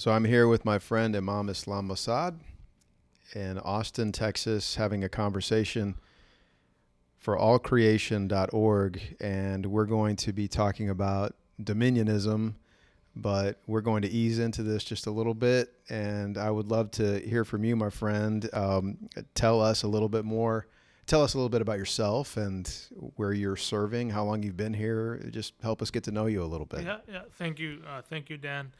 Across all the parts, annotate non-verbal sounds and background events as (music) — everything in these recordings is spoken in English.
So I'm here with my friend Imam Islam Mossaad in Austin, Texas, having a conversation for allcreation.org. And we're going to be talking about dominionism, but we're going to ease into this just a little bit. And I would love to hear from you, my friend. Um, tell us a little bit more. Tell us a little bit about yourself and where you're serving, how long you've been here. Just help us get to know you a little bit. Yeah, yeah. Thank you. Uh, thank you, Dan.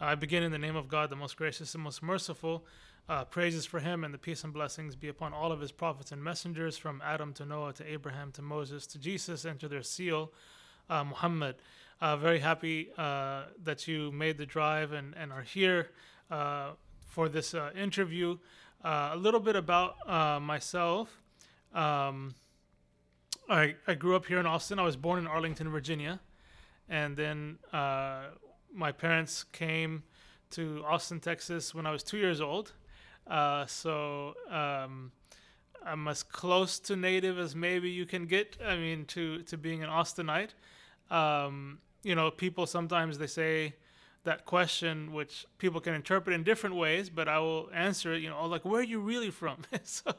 I begin in the name of God, the most gracious and most merciful. Uh, praises for him and the peace and blessings be upon all of his prophets and messengers, from Adam to Noah to Abraham to Moses to Jesus and to their seal, uh, Muhammad. Uh, very happy uh, that you made the drive and, and are here uh, for this uh, interview. a little bit about myself. Um, I, I grew up here in Austin. I was born in Arlington, Virginia. And then my parents came to Austin, Texas when I was two years old. Uh, so um, I'm as close to native as maybe you can get. I mean, to to being an Austinite. Um, you know, people sometimes they say that question, which people can interpret in different ways, but I will answer it. You know, like where are you really from? (laughs) so,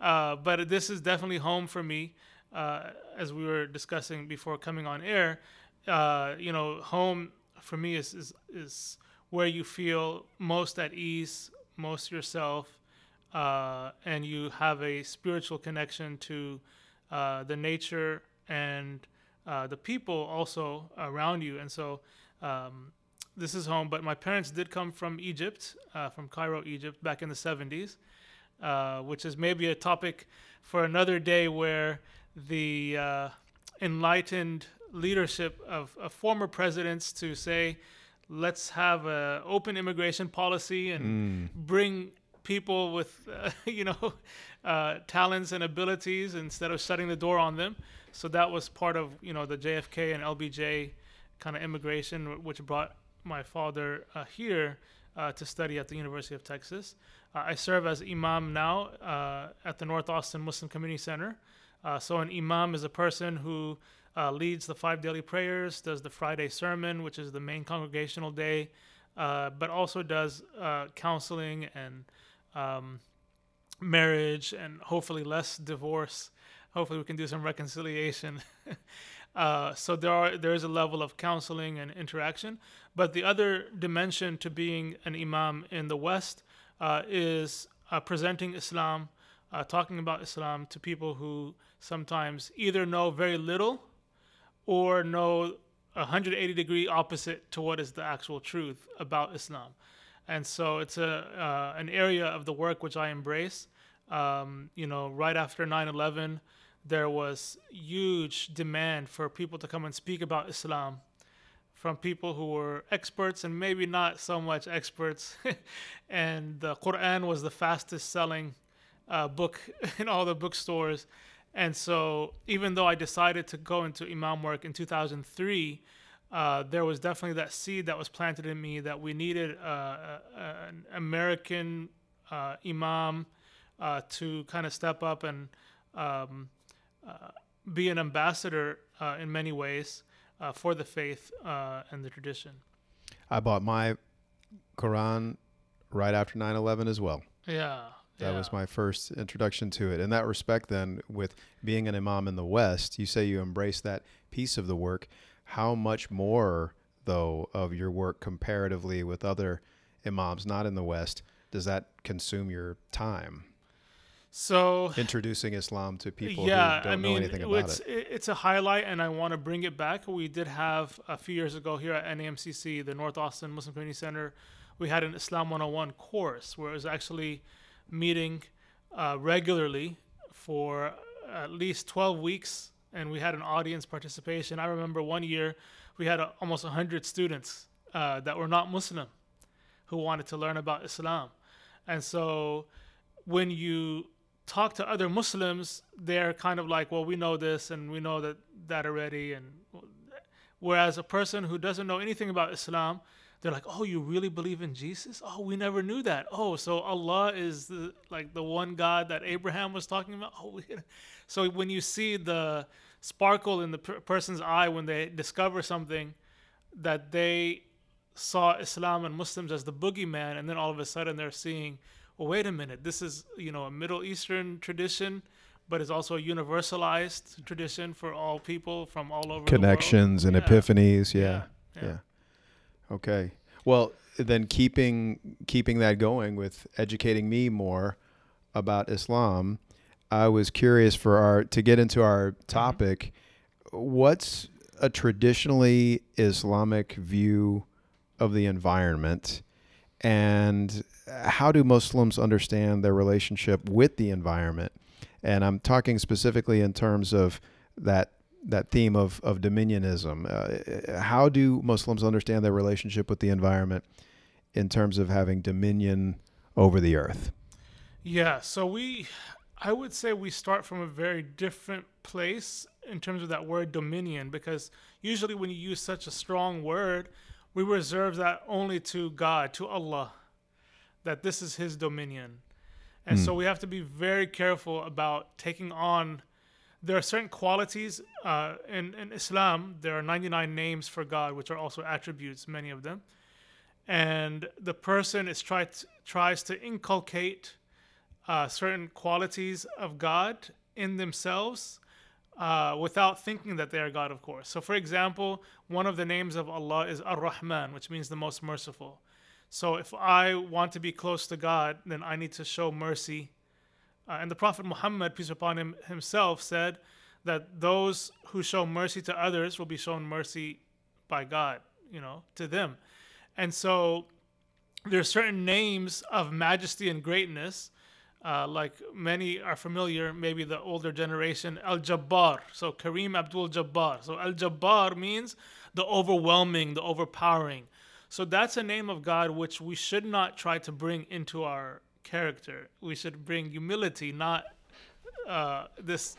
uh, but this is definitely home for me. Uh, as we were discussing before coming on air, uh, you know, home for me is, is is where you feel most at ease, most yourself, uh, and you have a spiritual connection to uh, the nature and uh, the people also around you. And so um, this is home. But my parents did come from Egypt, uh, from Cairo, Egypt, back in the 70s, uh, which is maybe a topic for another day where the uh, enlightened leadership of, of, former presidents to say, let's have an open immigration policy and mm. bring people with, uh, (laughs) you know, uh, talents and abilities instead of shutting the door on them. So that was part of, you know, the JFK and LBJ kind of immigration, which brought my father uh, here uh, to study at the University of Texas. Uh, I serve as imam now uh, at the North Austin Muslim Community Center. so an imam is a person who uh, leads the five daily prayers, does the Friday sermon, which is the main congregational day, uh, but also does uh, counseling and um, marriage and hopefully less divorce. Hopefully, we can do some reconciliation. (laughs) Uh, so there are there is a level of counseling and interaction, but the other dimension to being an imam in the West uh, is uh, presenting Islam, talking about Islam to people who sometimes either know very little or know 180 degree opposite to what is the actual truth about Islam. And so it's a uh, an area of the work which I embrace. Um, you know, right after 9/11, there was huge demand for people to come and speak about Islam from people who were experts and maybe not so much experts. (laughs) and the Quran was the fastest selling uh, book (laughs) in all the bookstores and so, even though I decided to go into imam work in 2003, uh, there was definitely that seed that was planted in me that we needed uh, an American uh, imam uh, to kind of step up and um, uh, be an ambassador uh, in many ways for the faith and the tradition. I bought my Quran right after 9 11 as well. Yeah. That yeah. was my first introduction to it. In that respect, then, with being an imam in the West, you say you embrace that piece of the work. How much more, though, of your work comparatively with other imams not in the West does that consume your time? So introducing Islam to people yeah, who don't I mean, know anything about it's, it. It's a highlight, and I want to bring it back. We did have a few years ago here at NAMCC, the North Austin Muslim Community Center, we had an Islam 101 course where it was actually meeting uh, regularly for at least 12 weeks, and we had an audience participation. I remember one year we had a, almost 100 students uh, that were not Muslim who wanted to learn about Islam. And so when you talk to other Muslims, they're kind of like, well, we know this and we know that that already. And whereas a person who doesn't know anything about Islam, they're like, "Oh, you really believe in Jesus? Oh, we never knew that. Oh, so Allah is the like the one God that Abraham was talking about. (laughs) Oh, so when you see the sparkle in the per- person's eye when they discover something that they saw Islam and Muslims as the boogeyman, and then all of a sudden they're seeing, well, wait a minute, this is you know a Middle Eastern tradition, but it's also a universalized tradition for all people from all over. Connections the and world. epiphanies. Yeah. Yeah, Yeah. yeah. Okay. Well, then keeping keeping that going with educating me more about Islam, I was curious for our to get into our topic. What's a traditionally Islamic view of the environment, and how do Muslims understand their relationship with the environment? And I'm talking specifically in terms of that that theme of of dominionism. Uh, how do Muslims understand their relationship with the environment in terms of having dominion over the earth? Yeah, so we, I would say we start from a very different place in terms of that word dominion, because usually when you use such a strong word, we reserve that only to God, to Allah, that this is His dominion. And so we have to be very careful about taking on. There are certain qualities uh, in, in Islam. There are 99 names for God, which are also attributes, many of them. And the person is tries to inculcate uh, certain qualities of God in themselves uh, without thinking that they are God, of course. So, for example, one of the names of Allah is Ar Rahman, which means the most merciful. So, if I want to be close to God, then I need to show mercy. Uh, and the Prophet Muhammad, peace upon him, himself said that those who show mercy to others will be shown mercy by God, you know, to them. And so, there are certain names of majesty and greatness uh, like many are familiar, maybe the older generation, Al Jabbar. So Kareem Abdul Jabbar. So Al Jabbar means the overwhelming, the overpowering. So that's a name of God which we should not try to bring into our character. We should bring humility, not uh, this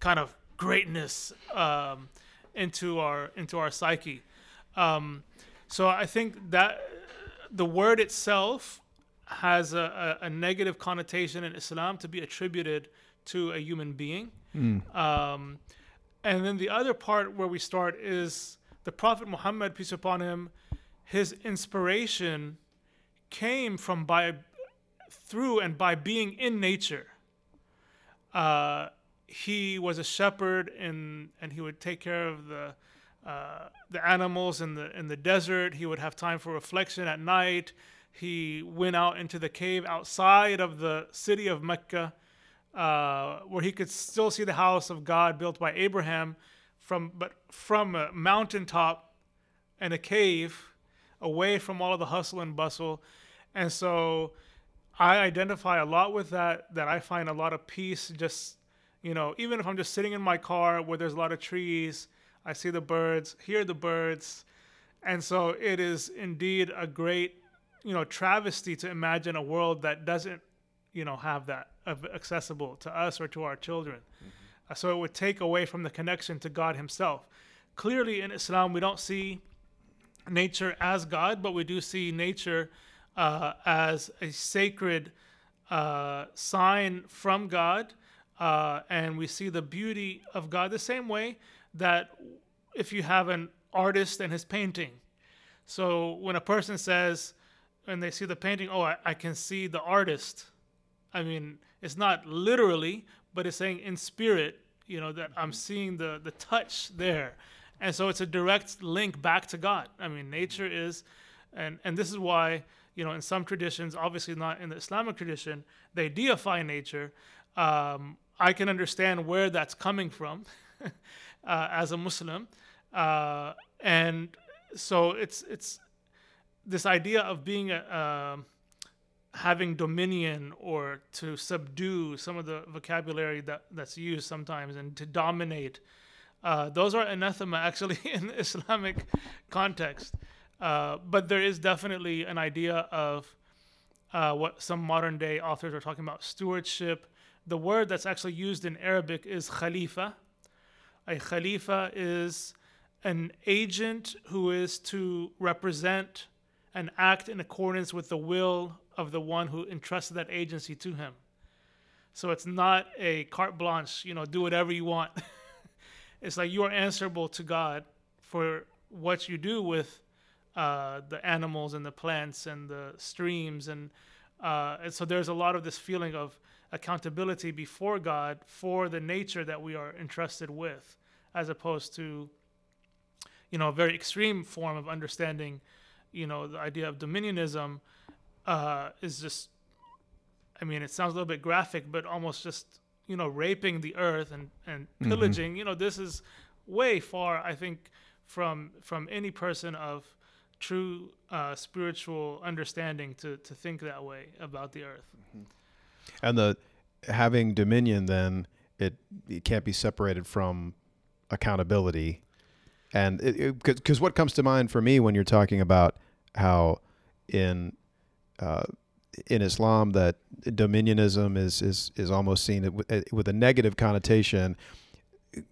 kind of greatness um, into our into our psyche. Um, so I think that the word itself has a, a, a negative connotation in Islam to be attributed to a human being. Um, and then the other part where we start is the Prophet Muhammad, peace upon him, his inspiration came from by through and by being in nature. Uh, he was a shepherd and and he would take care of the uh, the animals in the in the desert. He would have time for reflection at night. He went out into the cave outside of the city of Mecca, uh, where he could still see the house of God built by Abraham, from but from a mountaintop and a cave, away from all of the hustle and bustle, and so I identify a lot with that. That I find a lot of peace just you know, even if I'm just sitting in my car where there's a lot of trees, I see the birds, hear the birds. And so it is indeed a great, you know, travesty to imagine a world that doesn't, you know, have that accessible to us or to our children. Uh, so it would take away from the connection to God Himself. Clearly, in Islam, we don't see nature as God, but we do see nature uh, as a sacred uh, sign from God, uh, and we see the beauty of God the same way that if you have an artist and his painting. So when a person says, and they see the painting, oh, I, I can see the artist. I mean, it's not literally, but it's saying in spirit, you know, that I'm seeing the the touch there. And so it's a direct link back to God. I mean, nature is, and and this is why you know in some traditions, obviously not in the Islamic tradition, they deify nature. Um, I can understand where that's coming from (laughs) uh, as a Muslim, uh, and so it's it's this idea of being a, um having dominion or to subdue some of the vocabulary that, that's used sometimes and to dominate. Uh, those are anathema actually (laughs) in the Islamic context. Uh, but there is definitely an idea of uh, what some modern day authors are talking about stewardship. The word that's actually used in Arabic is khalifa. A khalifa is an agent who is to represent and act in accordance with the will of the one who entrusted that agency to him. So it's not a carte blanche, you know, do whatever you want. (laughs) it's like you are answerable to God for what you do with uh, the animals and the plants and the streams and uh, and so there's a lot of this feeling of accountability before God for the nature that we are entrusted with, as opposed to, you know, a very extreme form of understanding, you know, the idea of dominionism uh, is just, I mean, it sounds a little bit graphic, but almost just, you know, raping the earth and, and pillaging. Mm-hmm. You know, this is way far, I think, from from any person of true uh, spiritual understanding to to think that way about the earth. Mm-hmm. And the having dominion, then it, it can't be separated from accountability. And because what comes to mind for me when you're talking about how in uh, in Islam that dominionism is is is almost seen with a negative connotation.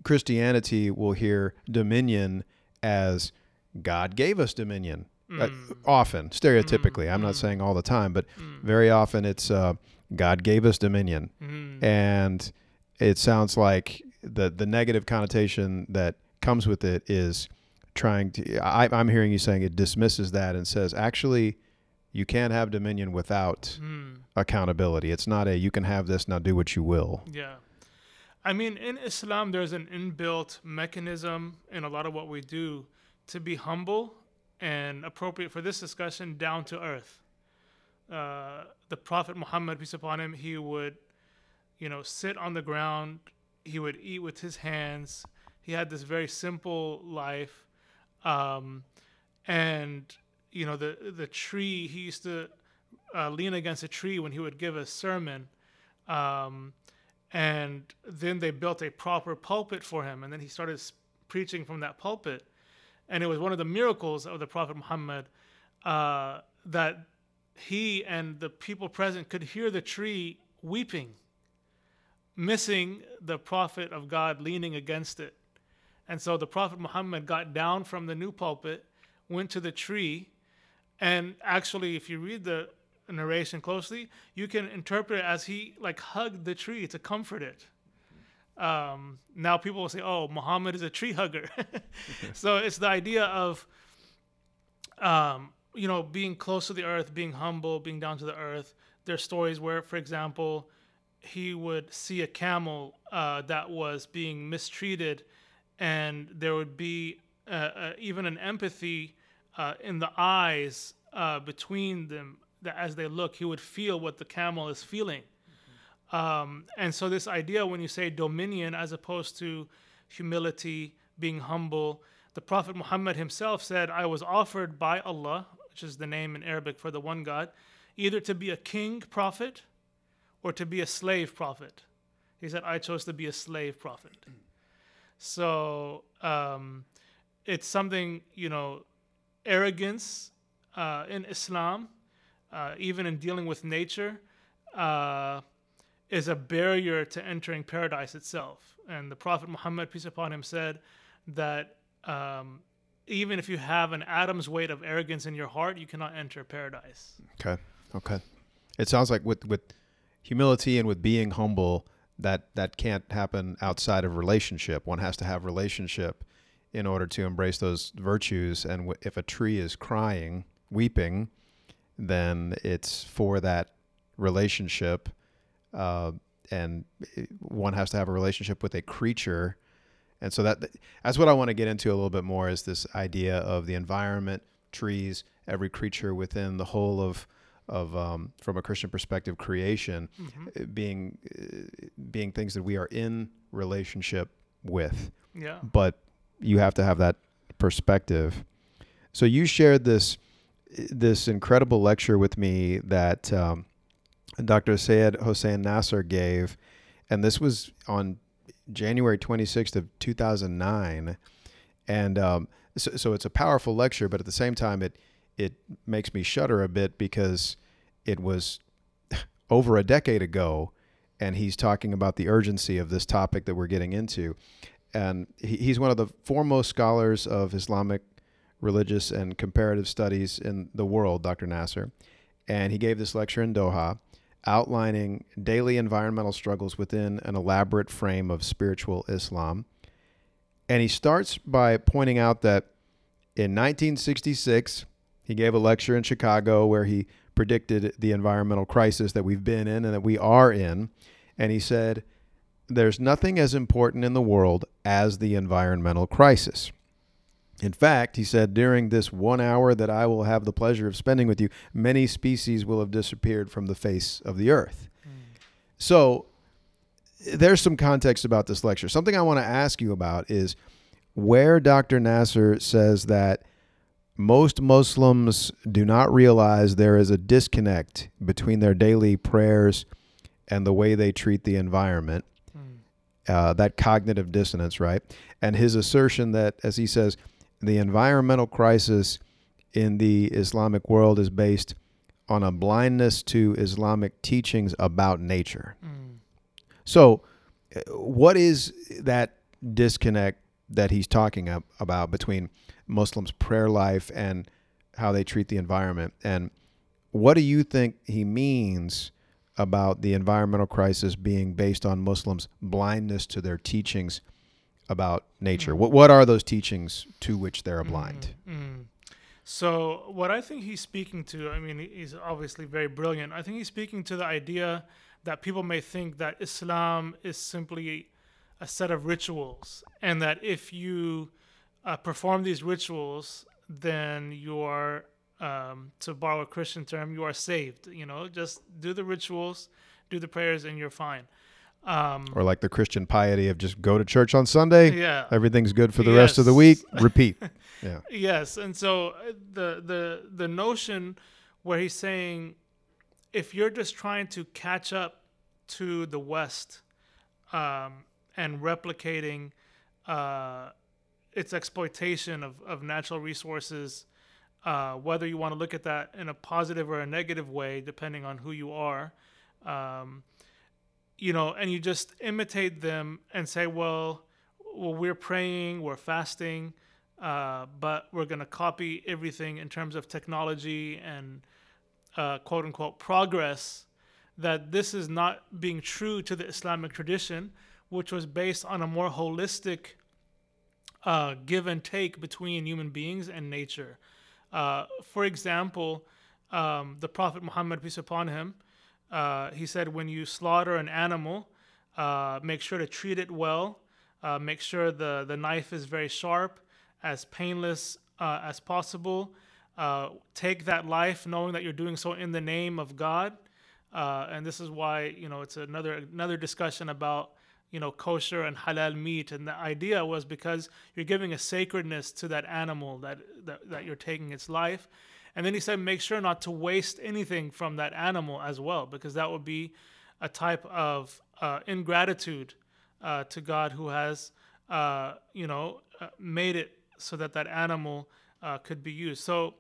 Christianity will hear dominion as God gave us dominion. Mm. Uh, hmm. often, stereotypically, mm. I'm not hmm. saying all the time, but mm. very often it's uh, God gave us dominion, mm. and it sounds like the the negative connotation that comes with it is trying to. I, I'm hearing you saying it dismisses that and says actually you can't have dominion without accountability. It's not a you can have this now do what you will. Yeah. I mean, in Islam, there's an inbuilt mechanism in a lot of what we do to be humble and appropriate for this discussion, down to earth. Uh, the Prophet Muhammad, peace upon him, he would, you know, sit on the ground. He would eat with his hands. He had this very simple life, um, and you know, the the tree. He used to uh, lean against a tree when he would give a sermon, um, and then they built a proper pulpit for him, and then he started preaching from that pulpit, and it was one of the miracles of the Prophet Muhammad uh, that he and the people present could hear the tree weeping, missing the prophet of God leaning against it. And so the Prophet Muhammad got down from the new pulpit, went to the tree, and actually, if you read the narration closely, you can interpret it as he like hugged the tree to comfort it. Um, now people will say, "Oh, Muhammad is a tree hugger," (laughs) so it's the idea of um, you know, being close to the earth, being humble, being down to the earth. There's stories where, for example, he would see a camel uh, that was being mistreated, and there would be uh, uh, even an empathy uh, in the eyes uh, between them that as they look, he would feel what the camel is feeling. Um, and so, this idea when you say dominion as opposed to humility, being humble, the Prophet Muhammad himself said, I was offered by Allah, which is the name in Arabic for the one God, either to be a king prophet or to be a slave prophet. He said, I chose to be a slave prophet. So um, it's something, you know, arrogance uh, in Islam, uh, even in dealing with nature, uh, is a barrier to entering paradise itself. And the Prophet Muhammad, peace upon him, said that um, even if you have an atom's weight of arrogance in your heart, you cannot enter paradise. Okay. Okay. It sounds like with with humility and with being humble, that that can't happen outside of relationship. One has to have relationship in order to embrace those virtues. And w- if a tree is crying, weeping, then it's for that relationship. Uh, and one has to have a relationship with a creature and so that that's what I want to get into a little bit more is this idea of the environment, trees, every creature within the whole of of um, from a Christian perspective, creation mm-hmm. Eh, being uh, being things that we are in relationship with. Yeah. But you have to have that perspective. So you shared this this incredible lecture with me that um, Dr. Syed Hossein Nasr gave, and this was on January 26th of 2009. And um, so, so, it's a powerful lecture, but at the same time, it, it makes me shudder a bit because it was (laughs) over a decade ago, and he's talking about the urgency of this topic that we're getting into. And he, he's one of the foremost scholars of Islamic religious and comparative studies in the world, Dr. Nasr. And he gave this lecture in Doha outlining daily environmental struggles within an elaborate frame of spiritual Islam. And he starts by pointing out that in 1966, He gave a lecture in Chicago where he predicted the environmental crisis that we've been in and that we are in. And he said, There's nothing as important in the world as the environmental crisis. In fact, he said, during this one hour that I will have the pleasure of spending with you, many species will have disappeared from the face of the earth. Mm. So there's some context about this lecture. Something I want to ask you about is where Dr. Nasr says that most Muslims do not realize there is a disconnect between their daily prayers and the way they treat the environment. Mm. Uh, that cognitive dissonance, right? And his assertion that, as he says, the environmental crisis in the Islamic world is based on a blindness to Islamic teachings about nature. Mm. So, uh, what is that disconnect that he's talking about between Muslims' prayer life and how they treat the environment? And what do you think he means about the environmental crisis being based on Muslims' blindness to their teachings about nature? Mm. What what are those teachings to which they're blind? Mm, mm. So what I think he's speaking to, I mean, he's obviously very brilliant. I think he's speaking to the idea that people may think that Islam is simply a set of rituals, and that if you uh, perform these rituals, then you are, um, to borrow a Christian term, you are saved. You know, just do the rituals, do the prayers, and you're fine. Um, or like the Christian piety of just go to church on Sunday. Yeah, everything's good for the yes. rest of the week. (laughs) Repeat. Yeah. yes, and so uh, the the the notion where he's saying, if you're just trying to catch up to the West, um, and replicating uh, its exploitation of of natural resources, uh, whether you want to look at that in a positive or a negative way, depending on who you are. Um, you know, and you just imitate them and say, well, well, we're praying, we're fasting, uh, but we're going to copy everything in terms of technology and uh, quote unquote progress. That this is not being true to the Islamic tradition, which was based on a more holistic uh, give and take between human beings and nature. Uh, for example, um, the Prophet Muhammad, peace upon him, uh, he said, when you slaughter an animal, uh, make sure to treat it well. Uh, make sure the, the knife is very sharp, as painless uh, as possible. Uh, take that life knowing that you're doing so in the name of God. and this is why, you know, it's another, another discussion about, you know, kosher and halal meat. And the idea was because you're giving a sacredness to that animal that, that, that you're taking its life. And then he said, make sure not to waste anything from that animal as well, because that would be a type of uh, ingratitude uh, to God who has, uh, you know, uh, made it so that that animal uh, could be used. So,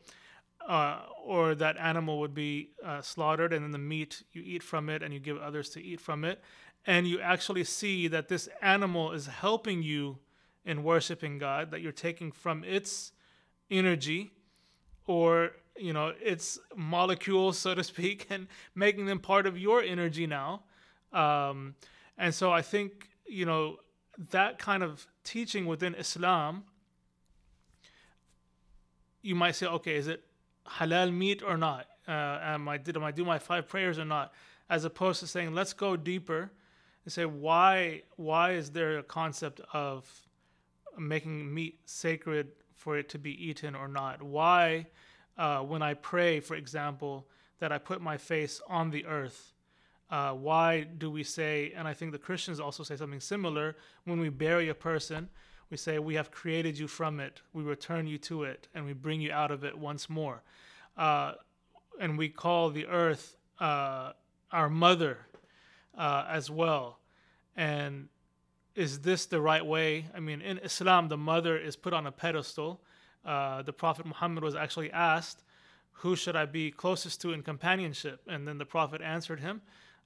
uh, or that animal would be slaughtered, and then the meat you eat from it, and you give others to eat from it, and you actually see that this animal is helping you in worshiping God, that you're taking from its energy or you know its molecules so to (laughs) speak and making them part of your energy now. Um, and so i think you know that kind of teaching within islam you might say okay is it halal meat or not? Uh, am I, did am i do my five prayers or not? As opposed to saying let's go deeper and say why why is there a concept of making meat sacred for it to be eaten or not? Why, uh, when I pray, for example, that I put my face on the earth? Uh, why do we say, and I think the Christians also say something similar, when we bury a person, we say, We have created you from it, we return you to it, and we bring you out of it once more. Uh, and we call the earth uh, our mother uh, as well. And is this the right way? I mean, in Islam, the mother is put on a pedestal. Uh, the Prophet Muhammad was actually asked, Who should I be closest to in companionship? And then the Prophet answered him,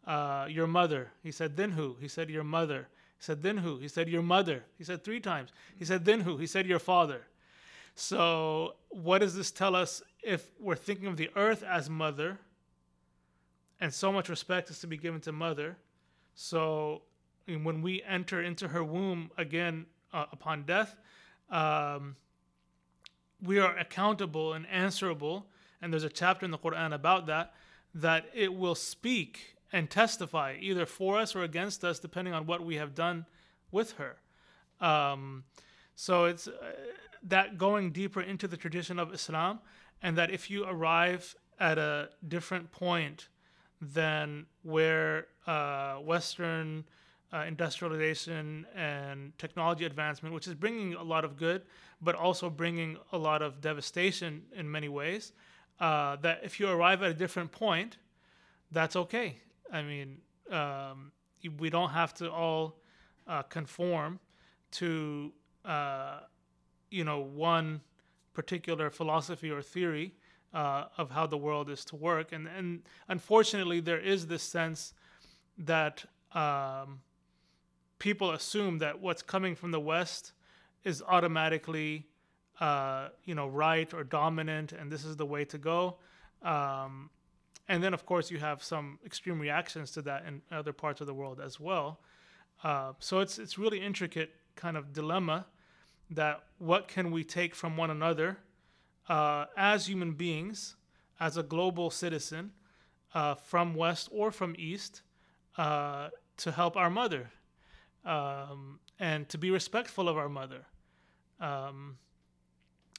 uh, Your mother. He said, Then who? He said, Your mother. He said, Then who? He said, Your mother. He said, Three times. He said, Then who? He said, Your father. So, what does this tell us if we're thinking of the earth as mother and so much respect is to be given to mother? So, when we enter into her womb again uh, upon death, um, we are accountable and answerable and there's a chapter in the Quran about that, that it will speak and testify either for us or against us, depending on what we have done with her. Um, so it's uh, that going deeper into the tradition of Islam, and that if you arrive at a different point than where uh, Western uh, industrialization and technology advancement, which is bringing a lot of good, but also bringing a lot of devastation in many ways. Uh, that if you arrive at a different point, that's okay. I mean, um, we don't have to all uh, conform to, uh, you know, one particular philosophy or theory uh, of how the world is to work. And, and unfortunately, there is this sense that um, people assume that what's coming from the West is automatically, uh, you know, right or dominant, and this is the way to go. Um, and then, of course, you have some extreme reactions to that in other parts of the world as well. Uh, so it's it's really intricate kind of dilemma that what can we take from one another uh, as human beings, as a global citizen, uh, from West or from East, uh, to help our mother, um, and to be respectful of our mother. Um,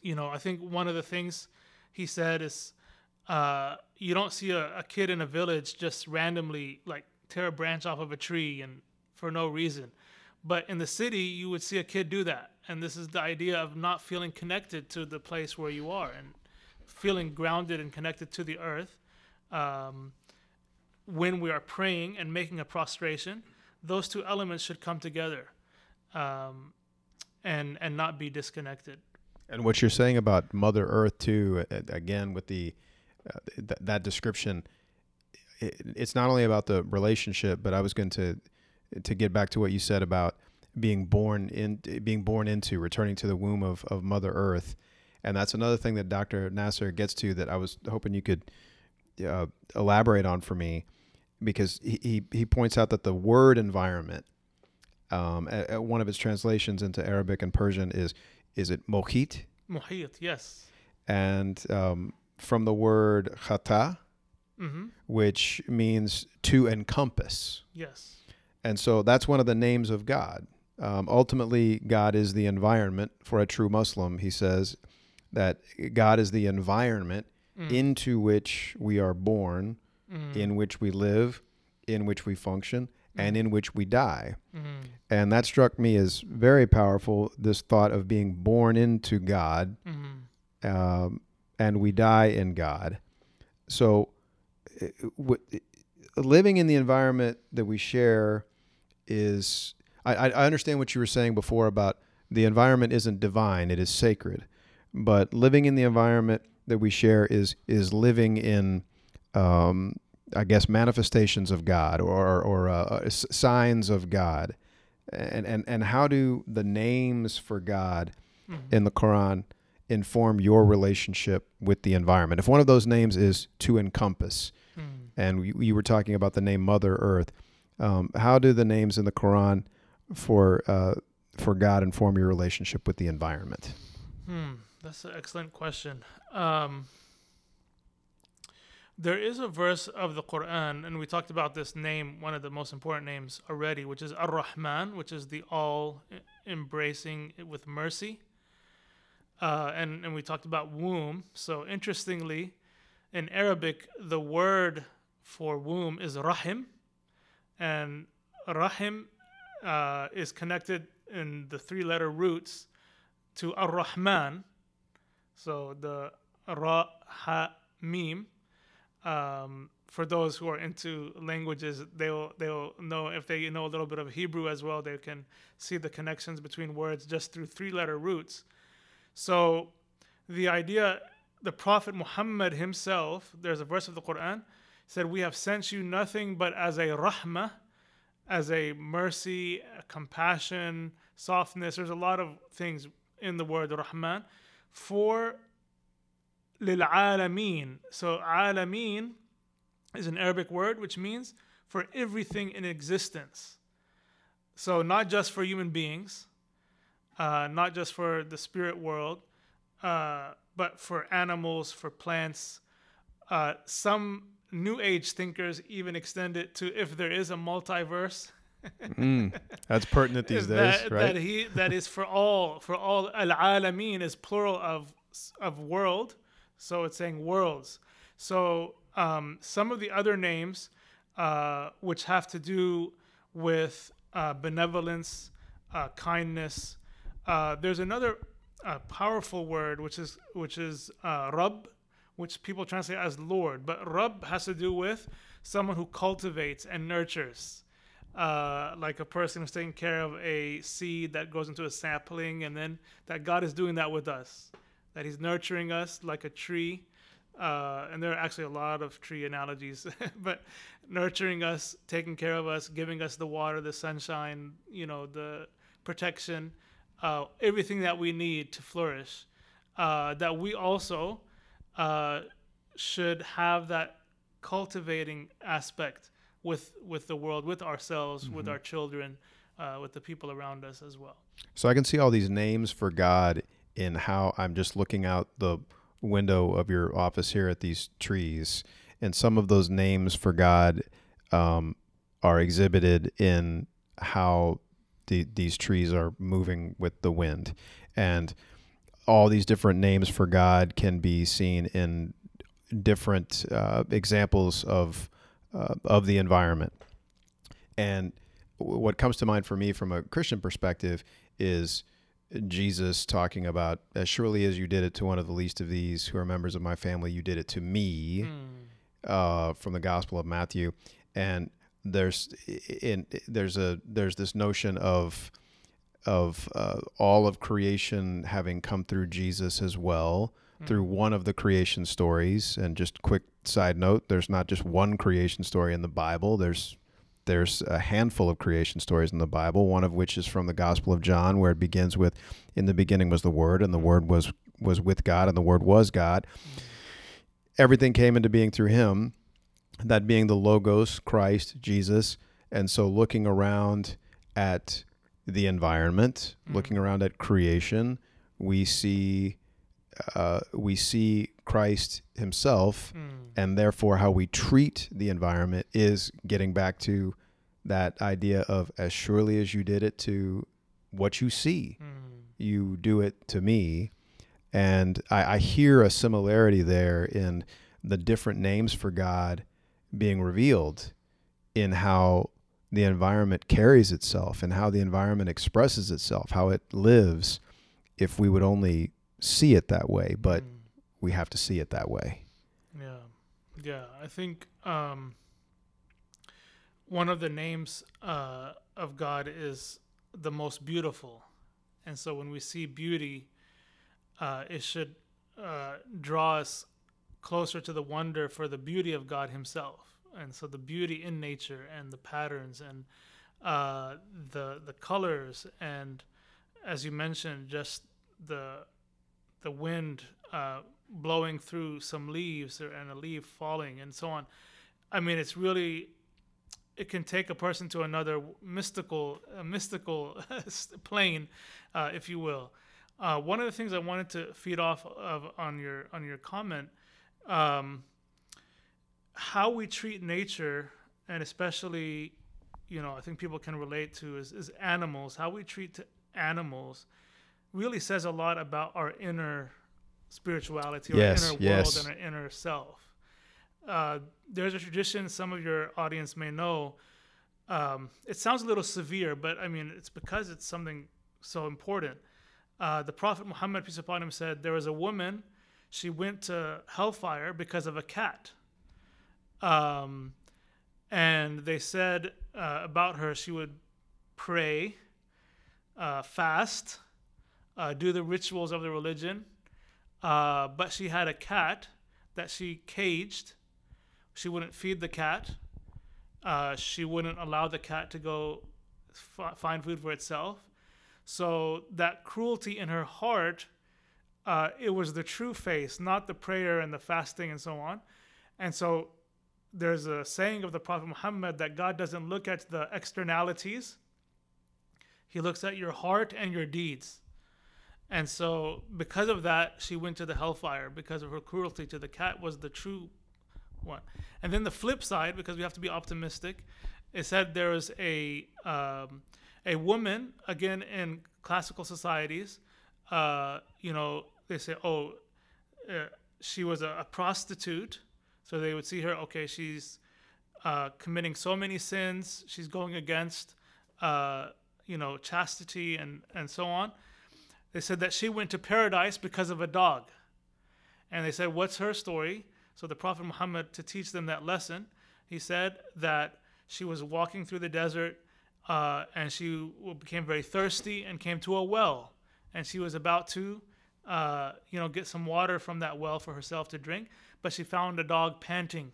you know, I think one of the things he said is uh, you don't see a, a, kid in a village just randomly like tear a branch off of a tree and for no reason. But in the city, you would see a kid do that. And this is the idea of not feeling connected to the place where you are and feeling grounded and connected to the earth. Um, when we are praying and making a prostration, those two elements should come together um, and, and not be disconnected. And what you're saying about Mother Earth, too, again, with the uh, th- that description, it, it's not only about the relationship, but I was going to to get back to what you said about being born in being born into returning to the womb of, of Mother Earth, and that's another thing that Dr. Nasr gets to that I was hoping you could uh, elaborate on for me, because he, he, he points out that the word environment, um, at, at one of its translations into Arabic and Persian is is it mohit? Mohit, yes. And um, from the word khata, mm-hmm. which means to encompass. Yes and so that's one of the names of God. Um, ultimately, God is the environment for a true Muslim. He says that God is the environment mm. into which we are born, mm. in which we live, in which we function, mm. and in which we die. Mm-hmm. And that struck me as very powerful this thought of being born into God mm-hmm. um, and we die in God. So, w- living in the environment that we share is I, I understand what you were saying before about the environment isn't divine; it is sacred. But living in the environment that we share is is living in, um, I guess, manifestations of God or or uh, uh signs of God, and and and how do the names for God mm-hmm. in the Quran inform your relationship with the environment? If one of those names is to encompass, mm-hmm. and you, we were talking about the name Mother Earth um, how do the names in the Quran for uh, for God inform your relationship with the environment? Hmm, that's an excellent question. Um, there is a verse of the Quran, and we talked about this name, one of the most important names already, which is Ar Rahman, which is the all embracing with mercy. Uh, and, and we talked about womb. So, interestingly, in Arabic, the word for womb is rahim, and Rahim uh, is connected in the three letter roots to Ar Rahman. So the Ra Ha Mim. Um, for those who are into languages, they'll they'll know if they know a little bit of Hebrew as well. They can see the connections between words just through three letter roots. So the idea, the Prophet Muhammad himself, there's a verse of the Quran said, We have sent you nothing but as a rahmah, as a mercy, a compassion, softness. There's a lot of things in the word Rahman for lil So alameen is an Arabic word which means for everything in existence. So not just for human beings, uh, not just for the spirit world, uh, but for animals, for plants, Uh, some New Age thinkers even extend it to if there is a multiverse. (laughs) mm, that's pertinent these (laughs) days, that, right? That he that is for all for all al alamin is plural of of world, so it's saying worlds. So um, some of the other names, uh, which have to do with uh, benevolence, uh, kindness. Uh, there's another uh, powerful word which is which is uh, Rab, which people translate as Lord, but Rab has to do with someone who cultivates and nurtures. Uh, like a person who's taking care of a seed that goes into a sapling, and then that God is doing that with us, that He's nurturing us like a tree. Uh, and there are actually a lot of tree analogies, (laughs) but nurturing us, taking care of us, giving us the water, the sunshine, you know, the protection, uh, everything that we need to flourish. Uh, that we also uh, should have that cultivating aspect with with the world, with ourselves, mm-hmm. with our children, uh, with the people around us as well. So I can see all these names for God in how I'm just looking out the window of your office here at these trees, and some of those names for God um, are exhibited in how the, these trees are moving with the wind, and all these different names for God can be seen in different uh, examples of uh, of the environment. And what comes to mind for me from a Christian perspective is Jesus talking about, as surely as you did it to one of the least of these who are members of my family, you did it to me, mm. uh, from the Gospel of Matthew. And there's in there's a there's this notion of of uh, all of creation having come through Jesus as well mm. through one of the creation stories. And just quick side note, there's not just one creation story in the Bible. There's there's a handful of creation stories in the Bible, one of which is from the Gospel of John, where it begins with, "In the beginning was the Word, and the Word was was with God, and the Word was God." Everything came into being through Him. That being the Logos, Christ, Jesus, and so looking around at the environment, mm-hmm. looking around at creation, we see uh, we see Christ Himself, mm. and therefore how we treat the environment is getting back to that idea of as surely as you did it to what you see, mm. you do it to me. And I, I hear a similarity there in the different names for God being revealed in how the environment carries itself and how the environment expresses itself, how it lives, if we would only see it that way. But mm we have to see it that way. Yeah, yeah. I think um, one of the names uh, of God is the most beautiful, and so when we see beauty, uh, it should uh, draw us closer to the wonder for the beauty of God Himself, and so the beauty in nature and the patterns and uh, the the colors and as you mentioned, just the the wind uh, blowing through some leaves or, and a leaf falling and so on. I mean, it's really it can take a person to another mystical mystical (laughs) plane, uh, if you will. Uh, one of the things I wanted to feed off of on your on your comment, um, how we treat nature, and especially, you know, I think people can relate to is, is animals. How we treat animals really says a lot about our inner spirituality or yes, inner yes. world and our inner self. Uh, there's a tradition some of your audience may know. Um, it sounds a little severe, but I mean, it's because it's something so important. Uh, the Prophet Muhammad, peace upon him, said there was a woman, she went to hellfire because of a cat. Um, and they said uh, about her, she would pray, uh, fast, uh, do the rituals of the religion, uh, but she had a cat that she caged. She wouldn't feed the cat. Uh, she wouldn't allow the cat to go f- find food for itself. So that cruelty in her heart, uh, it was the true face, not the prayer and the fasting and so on. And so there's a saying of the Prophet Muhammad that God doesn't look at the externalities, He looks at your heart and your deeds. And so, because of that, she went to the hellfire because of her cruelty to the cat was the true one. And then the flip side, because we have to be optimistic, it said there was a um, a woman again in classical societies. Uh, you know, they say, oh, uh, she was a, a, prostitute, so they would see her. Okay, she's uh, committing so many sins. She's going against, uh, you know, chastity and and so on. They said that she went to paradise because of a dog, and they said, what's her story? So the Prophet Muhammad, to teach them that lesson, he said that she was walking through the desert uh, and she became very thirsty and came to a well. And she was about to, uh, you know, get some water from that well for herself to drink, but she found a dog panting,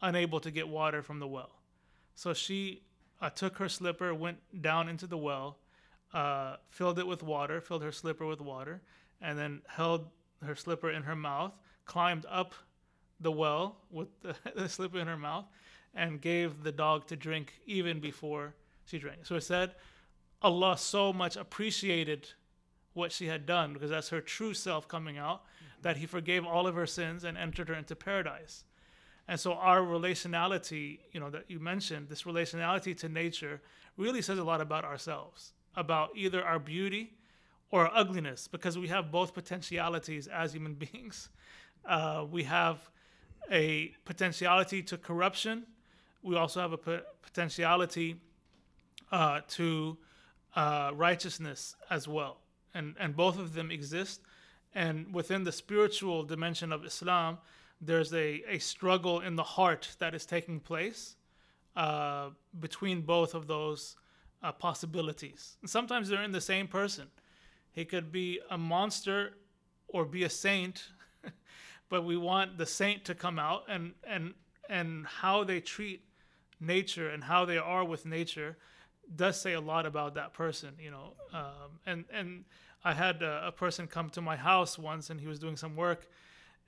unable to get water from the well. So she uh, took her slipper, went down into the well, uh, filled it with water, filled her slipper with water, and then held her slipper in her mouth, climbed up the well with the, (laughs) the slipper in her mouth, and gave the dog to drink even before she drank. So it said Allah so much appreciated what she had done because that's her true self coming out, mm-hmm. that He forgave all of her sins and entered her into paradise. And so our relationality, you know, that you mentioned, this relationality to nature really says a lot about ourselves, about either our beauty or our ugliness, because we have both potentialities as human (laughs) beings. Uh, we have a potentiality to corruption. We also have a potentiality uh, to uh, righteousness as well, and and both of them exist. And within the spiritual dimension of Islam, there's a, a struggle in the heart that is taking place uh, between both of those uh, possibilities. And sometimes they're in the same person. He could be a monster or be a saint, (laughs) but we want the saint to come out and and and how they treat nature and how they are with nature does say a lot about that person, you know. Um, and and I had a, a, person come to my house once, and he was doing some work,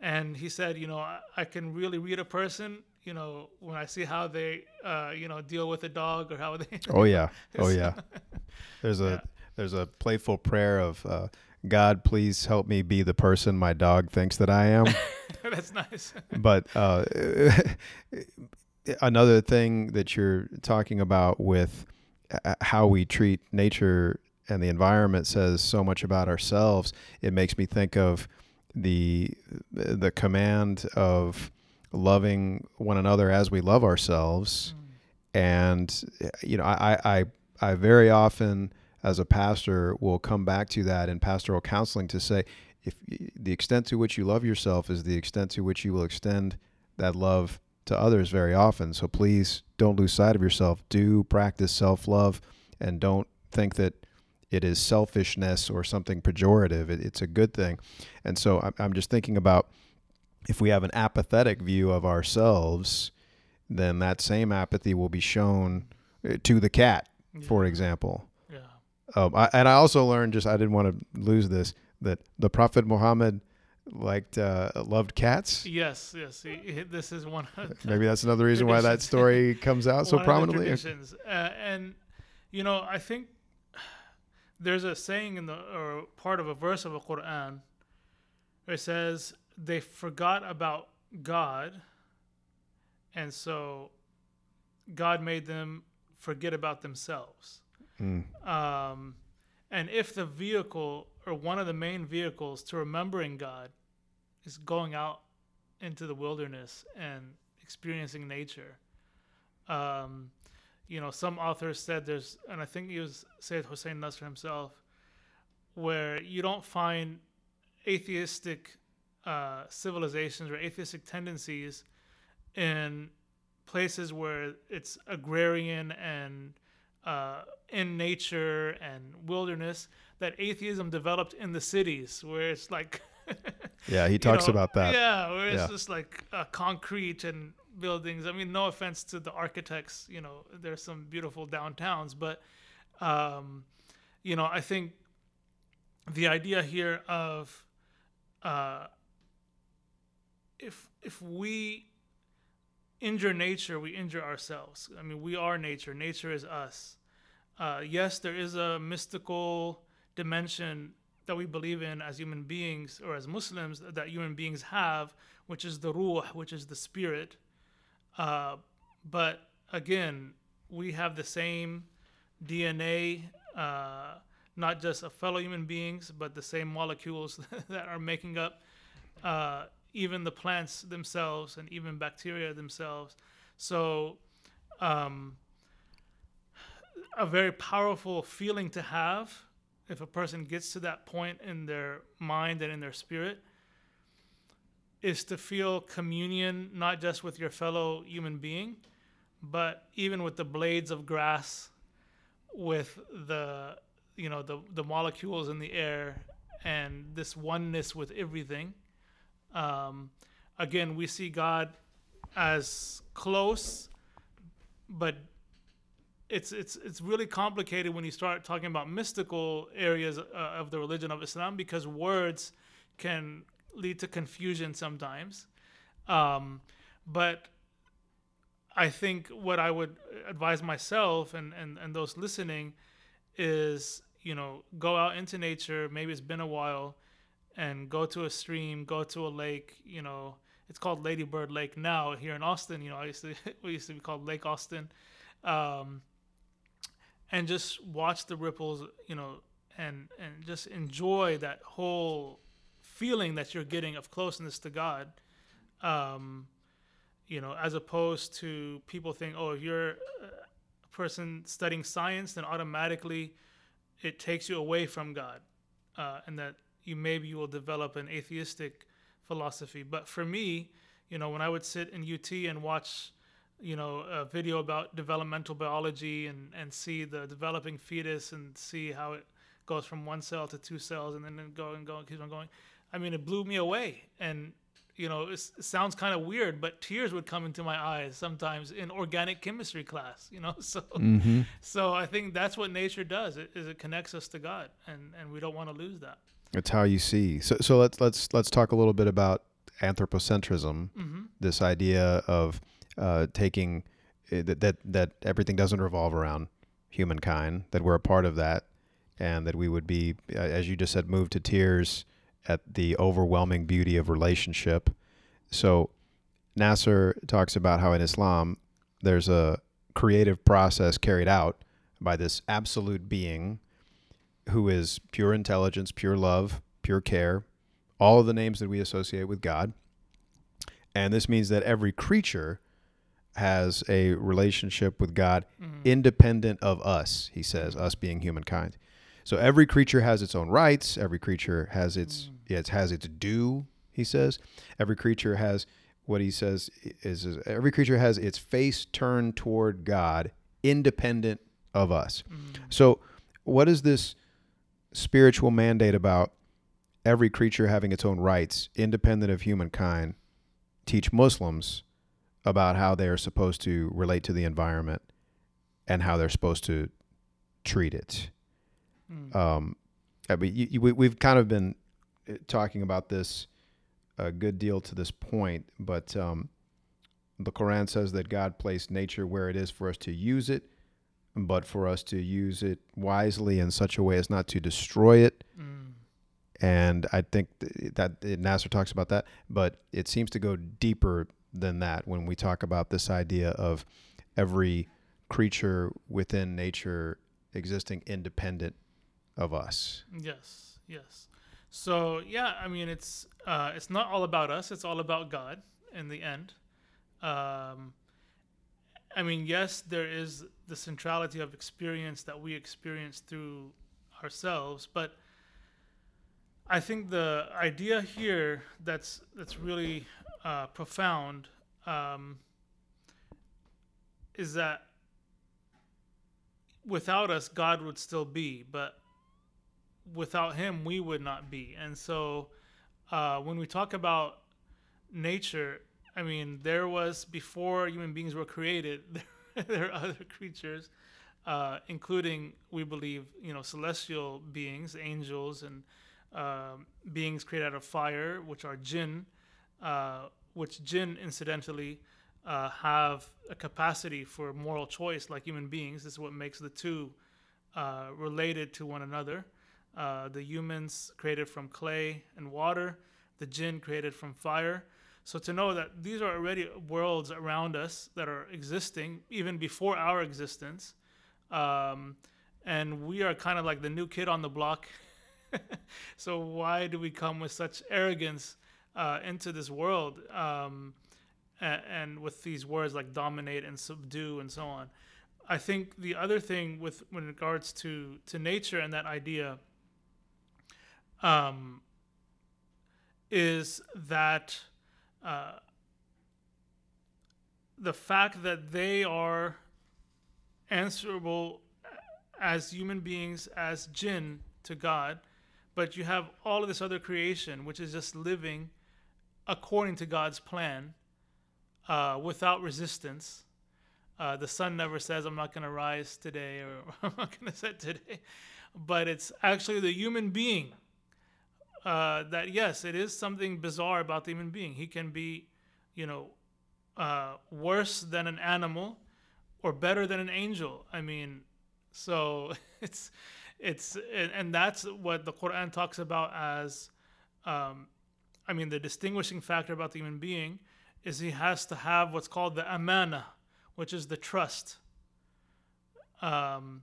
and he said, you know, I, I can really read a person, you know, when I see how they, uh, you know, deal with a dog or how (laughs) they. oh yeah, (laughs) oh yeah. There's a yeah. there's a playful prayer of. Uh, God, please help me be the person my dog thinks that I am. (laughs) That's nice. but uh, another thing that you're talking about with how we treat nature and the environment says so much about ourselves. It makes me think of the the command of loving one another as we love ourselves. Mm. And you know, I, I I very often as a pastor will come back to that in pastoral counseling to say if the extent to which you love yourself is the extent to which you will extend that love to others very often. So please don't lose sight of yourself. Do practice self love and don't think that it is selfishness or something pejorative. It, it's a good thing. And so I'm, I'm just thinking about if we have an apathetic view of ourselves, then that same apathy will be shown uh, to the cat, yeah. for example. Yeah. Um, I, and I also learned just I didn't want to lose this that the Prophet Muhammad liked uh, loved cats. Yes, yes. He, he, this is one. (laughs) Maybe that's another reason why that story comes out so prominently. Uh, and you know, I think there's a saying in the or part of a verse of the Quran where it says they forgot about God, and so God made them forget about themselves. Mm. Um, and if the vehicle or one of the main vehicles to remembering God is going out into the wilderness and experiencing nature. Um, you know, some authors said there's, and I think it was Sayyid Hussein Nasr himself, where you don't find atheistic uh, civilizations or atheistic tendencies in places where it's agrarian and uh, in nature and wilderness that atheism developed in the cities where it's like (laughs) yeah he talks know, about that yeah where it's yeah. just like uh, concrete and buildings i mean no offense to the architects you know there's some beautiful downtowns but um, you know i think the idea here of uh, if if we injure nature, we injure ourselves. I mean, we are nature. Nature is us. Uh, yes, there is a mystical dimension that we believe in as human beings or as Muslims that human beings have, which is the ruh, which is the spirit. Uh, but again, we have the same DNA, uh, not just of fellow human beings, but the same molecules (laughs) that are making up uh, even the plants themselves and even bacteria themselves. So, um, a very powerful feeling to have if a person gets to that point in their mind and in their spirit is to feel communion not just with your fellow human being but even with the blades of grass with the you know the the molecules in the air and this oneness with everything um, again we see god as close but it's it's it's really complicated when you start talking about mystical areas uh, of the religion of Islam because words can lead to confusion sometimes. Um, but I think what I would advise myself and, and, and those listening is, you know, go out into nature. Maybe it's been a while and go to a stream, go to a lake, you know, it's called Ladybird Lake now here in Austin. You know, I used to, (laughs) we used to be called Lake Austin. Um, and just watch the ripples, you know, and and just enjoy that whole feeling that you're getting of closeness to God. Um, you know, as opposed to people think, oh, if you're a person studying science, then automatically it takes you away from God, uh, and that you maybe you will develop an atheistic philosophy. But for me, you know, when I would sit in UT and watch you know a video about developmental biology and and see the developing fetus and see how it goes from one cell to two cells and then go and go and keeps on going i mean it blew me away and you know it sounds kind of weird but tears would come into my eyes sometimes in organic chemistry class you know (laughs) so mm-hmm. so i think that's what nature does it is it connects us to god and and we don't want to lose that it's how you see so so let's let's let's talk a little bit about anthropocentrism mm-hmm. this idea of uh, taking uh, that, that that everything doesn't revolve around humankind, that we're a part of that, and that we would be, as you just said, moved to tears at the overwhelming beauty of relationship. So, Nasr talks about how in Islam there's a creative process carried out by this absolute being who is pure intelligence, pure love, pure care, all of the names that we associate with God. And this means that every creature has a relationship with God mm-hmm. independent of us, he says, us being humankind. So every creature has its own rights, every creature has its mm. it has its due, he says. Every creature has what he says is, is every creature has its face turned toward God independent of us. Mm. So what is this spiritual mandate about every creature having its own rights independent of humankind teach Muslims about how they are supposed to relate to the environment and how they're supposed to treat it. Mm. Um, I mean, you, you, we, we've kind of been uh, talking about this a good deal to this point, but um, the Quran says that God placed nature where it is for us to use it, but for us to use it wisely in such a way as not to destroy it. Mm. And I think that Nasr talks about that, but it seems to go deeper than that when we talk about this idea of every creature within nature existing independent of us. Yes, yes. So yeah, I mean it's uh, it's not all about us. It's all about God in the end. Um, I mean, yes, there is the centrality of experience that we experience through ourselves, but I think the idea here that's that's really uh, profound um, is that without us, God would still be, but without Him, we would not be. And so, uh, when we talk about nature, I mean, there was before human beings were created, (laughs) (laughs) there, are other creatures, uh, including, we believe, you know, celestial beings, angels, and um, beings created out of fire, which are jinn uh, which jinn, incidentally, uh, have a capacity for moral choice like human beings. This is what makes the two uh, related to one another. uh, the humans created from clay and water, the jinn created from fire. So to know that these are already worlds around us that are existing even before our existence, um, and we are kind of like the new kid on the block. (laughs) so why do we come with such arrogance uh, into this world, um, and, and with these words like dominate and subdue and so on? I think the other thing with when regards to to nature and that idea um, is that uh, the fact that they are answerable as human beings, as jinn to God, but you have all of this other creation, which is just living according to God's plan uh, without resistance. Uh, the sun never says, I'm not going to rise today or (laughs) I'm not going to set today. But it's actually the human being uh, that, yes, it is something bizarre about the human being. He can be, you know, uh, worse than an animal or better than an angel. I mean, so (laughs) it's, it's, and, that's what the Quran talks about as, um, I mean, the distinguishing factor about the human being is he has to have what's called the amana, which is the trust. Um,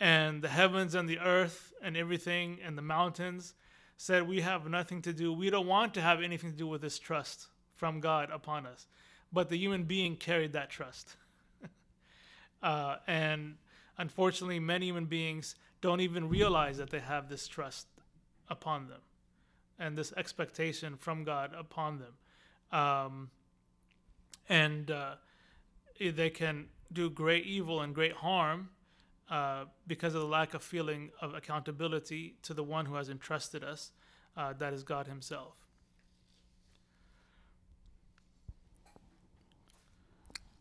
and the heavens and the earth and everything and the mountains said, We have nothing to do. We don't want to have anything to do with this trust from God upon us. But the human being carried that trust. (laughs) uh, and unfortunately, many human beings don't even realize that they have this trust upon them and this expectation from God upon them. Um, and uh, they can do great evil and great harm uh, because of the lack of feeling of accountability to the one who has entrusted us, uh, that is God Himself.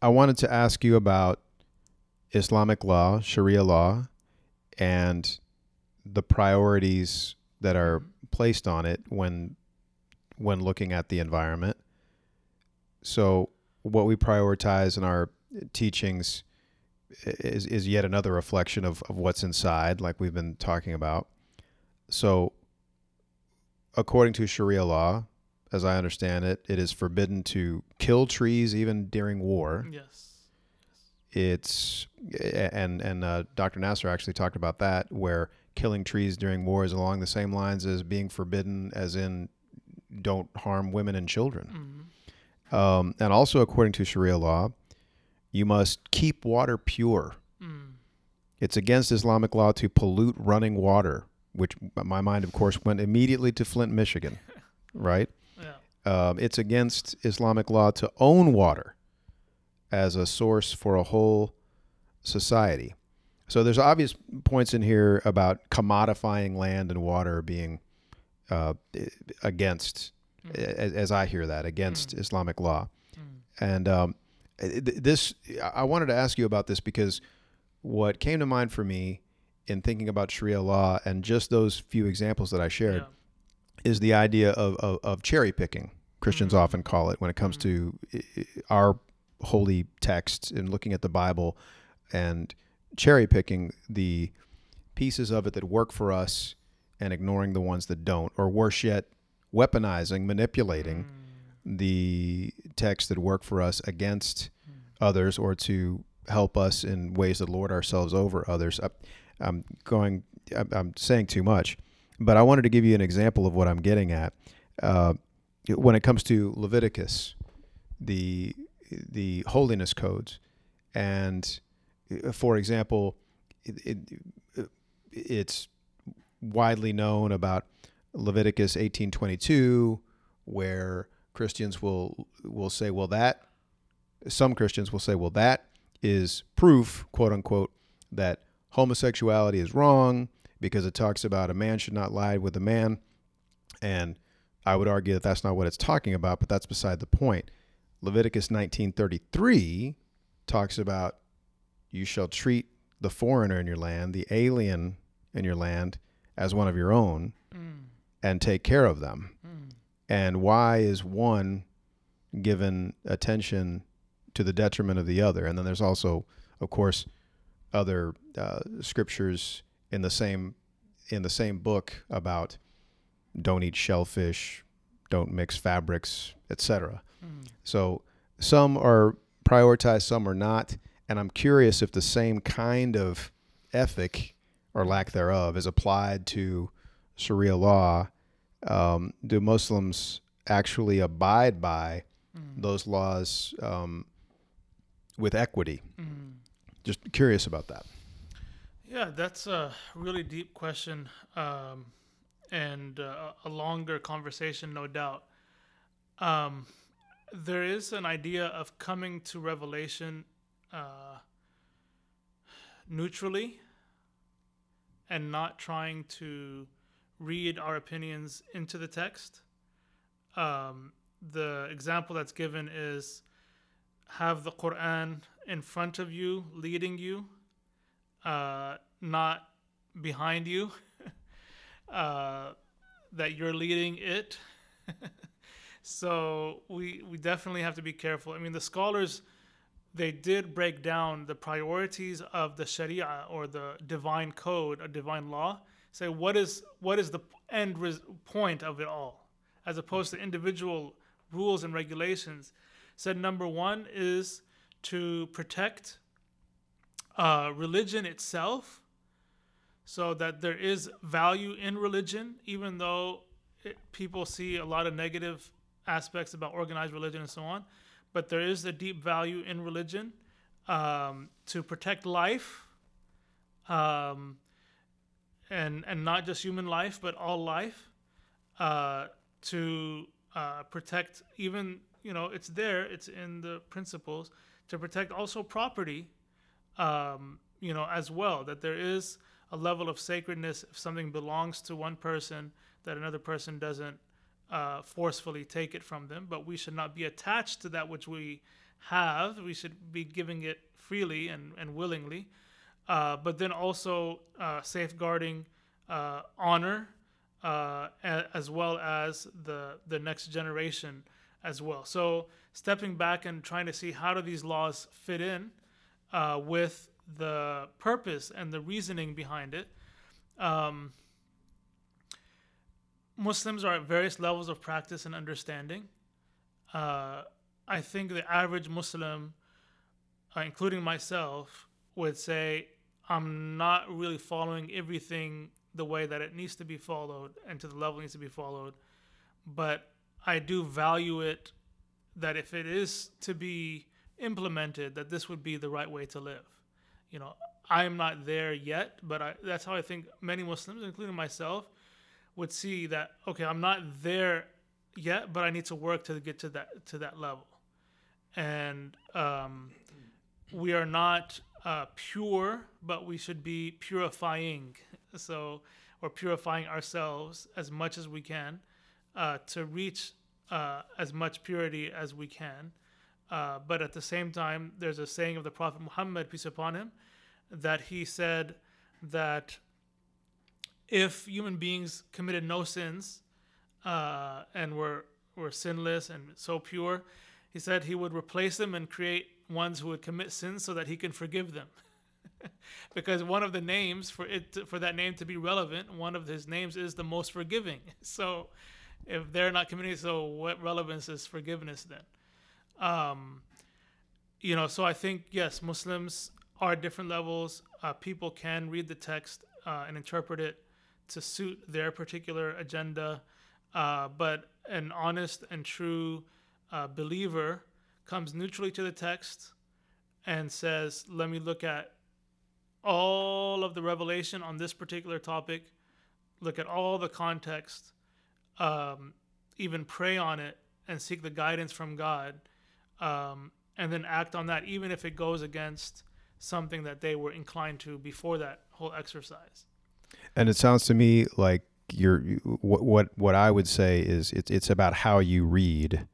I wanted to ask you about Islamic law, Sharia law, and the priorities that are placed on it when when looking at the environment. So, what we prioritize in our teachings is, is yet another reflection of, of what's inside, like we've been talking about. So, according to Sharia law, as I understand it, it is forbidden to kill trees even during war. Yes. It's and and uh, Dr. Nasr actually talked about that, where killing trees during war is along the same lines as being forbidden, as in don't harm women and children. Mm-hmm. Um, and also, according to Sharia law, you must keep water pure. Mm. It's against Islamic law to pollute running water, which my mind, of course, went immediately to Flint, Michigan, (laughs) right? Yeah. Um, it's against Islamic law to own water as a source for a whole society. So there's obvious points in here about commodifying land and water being uh, against, Mm. as, as I hear that, against Mm. Islamic law. Mm. And um, this, I wanted to ask you about this because what came to mind for me in thinking about Sharia law and just those few examples that I shared Yeah. is the idea of, of, of cherry picking. Christians Mhm. often call it when it comes to i- i- our holy texts and looking at the Bible and cherry picking the pieces of it that work for us and ignoring the ones that don't, or worse yet, weaponizing, manipulating Mm. The texts that work for us against Mm. others or to help us in ways that lord ourselves over others. I, I'm going, I'm, saying too much, but I wanted to give you an example of what I'm getting at. Uh, when it comes to Leviticus, the the holiness codes, and uh, for example, it, it, it's widely known about Leviticus 18:22, where Christians will will say, well, that some Christians will say, well, that is proof, quote unquote, that homosexuality is wrong because it talks about a man should not lie with a man, and I would argue that that's not what it's talking about, but that's beside the point. Leviticus 19:33 talks about you shall treat the foreigner in your land, the alien in your land, as one of your own, Mm. and take care of them Mm. And why is one given attention to the detriment of the other and then there's also of course other uh, scriptures in the same in the same book about don't eat shellfish, don't mix fabrics, etc. Mm. So some are prioritized, some are not, and I'm curious if the same kind of ethic or lack thereof is applied to Sharia law. Um, do Muslims actually abide by Mm. those laws um, with equity? Mm. Just curious about that. Yeah, that's a really deep question um, and uh, a longer conversation, no doubt. Um, there is an idea of coming to revelation uh, neutrally and not trying to read our opinions into the text. Um, the example that's given is have the Quran in front of you, leading you, uh, not behind you, (laughs) uh, that you're leading it. (laughs) so we we definitely have to be careful. I mean, the scholars they did break down the priorities of the Sharia or the divine code, a divine law. Say what is what is the end res- point of it all, as opposed to individual rules and regulations. Said number one is to protect uh, religion itself, so that there is value in religion, even though it, people see a lot of negative aspects about organized religion and so on. But there is a deep value in religion um, to protect life, um, and and not just human life, but all life. Uh, to uh, protect even you know it's there, it's in the principles to protect also property um, you know, as well, that there is a level of sacredness if something belongs to one person, that another person doesn't uh, forcefully take it from them. But we should not be attached to that which we have. We should be giving it freely and, and willingly. Uh, but then also uh, safeguarding uh, honor uh, as well as the, the next generation as well. So stepping back and trying to see how do these laws fit in uh, with the purpose and the reasoning behind it. Um, Muslims are at various levels of practice and understanding. Uh, I think the average Muslim, uh, including myself, would say, I'm not really following everything the way that it needs to be followed and to the level it needs to be followed. But I do value it that if it is to be implemented that this would be the right way to live. You know, I am not there yet, but I, that's how I think many Muslims, including myself, would see that. Okay, I'm not there yet, but I need to work to get to that to that level. And um, we are not uh, pure, but we should be purifying. So, or purifying ourselves as much as we can uh, to reach uh, as much purity as we can. Uh, but at the same time, there's a saying of the Prophet Muhammad, peace upon him, that he said that if human beings committed no sins uh, and were were sinless and so pure, he said he would replace them and create ones who would commit sins so that he can forgive them. (laughs) because one of the names for it for that name to be relevant, one of his names is the most forgiving. (laughs) So if they're not committing, so what relevance is forgiveness then? Um, you know, so I think yes, Muslims are different levels. Uh, people can read the text uh, and interpret it to suit their particular agenda, uh, but an honest and true uh, believer comes neutrally to the text and says, "Let me look at all of the revelation on this particular topic, look at all the context, um, even pray on it, and seek the guidance from God." um, and then act on that, even if it goes against something that they were inclined to before that whole exercise. And it sounds to me like you're you- what what what I would say is it's it's about how you read.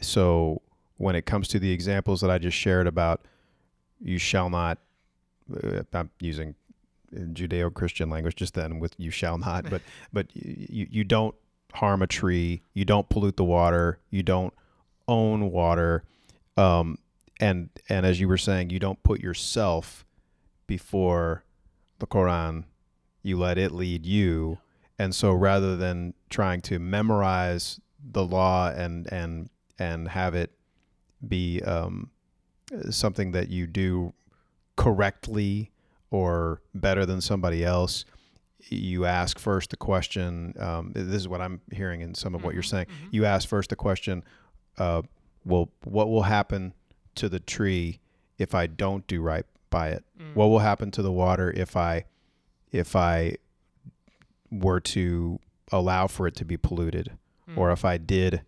So when it comes to the examples that I just shared about you shall not uh, I'm using Judeo-Christian language just then with you shall not but (laughs) but you you don't harm a tree, you don't pollute the water, you don't own water um and and as you were saying you don't put yourself before the Quran you let it lead you. And so rather than trying to memorize the law and and and have it be um, something that you do correctly or better than somebody else, you ask first the question. Um, this is what I'm hearing in some of what you're Mhm, saying. mhm. You ask first the question, uh, well, what will happen to the tree if I don't do right by it? Mm. What will happen to the water if I if I were to allow for it to be polluted or Mm. if I did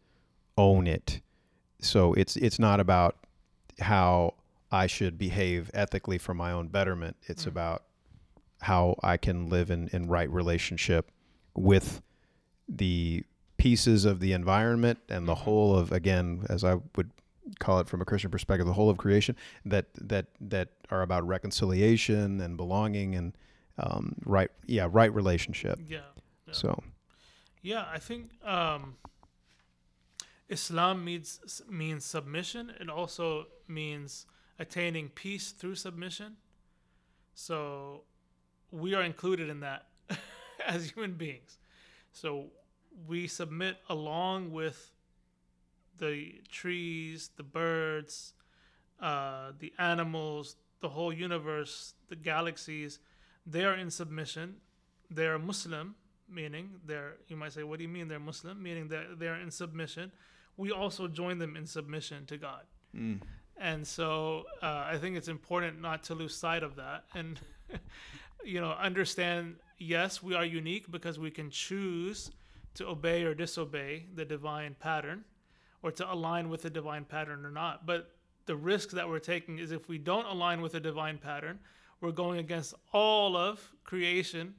own it? So it's it's not about how I should behave ethically for my own betterment. It's Mm. about how I can live in, in right relationship with the pieces of the environment and the Mhm. whole of again, as I would call it from a Christian perspective, the whole of creation that that that are about reconciliation and belonging and um, right yeah right relationship. yeah. Yeah. So Yeah, I think um, Islam means means submission. It also means attaining peace through submission. So we are included in that (laughs) as human beings. So we submit along with the trees, the birds, uh, the animals, the whole universe, the galaxies. They are in submission. They are Muslim, meaning they're. You might say, "What do you mean they're Muslim?" Meaning that they're in submission. We also join them in submission to God. And so uh, I think it's important not to lose sight of that and, (laughs) you know, understand yes, we are unique because we can choose to obey or disobey the divine pattern or to align with the divine pattern or not. But the risk that we're taking is if we don't align with the divine pattern, we're going against all of creation.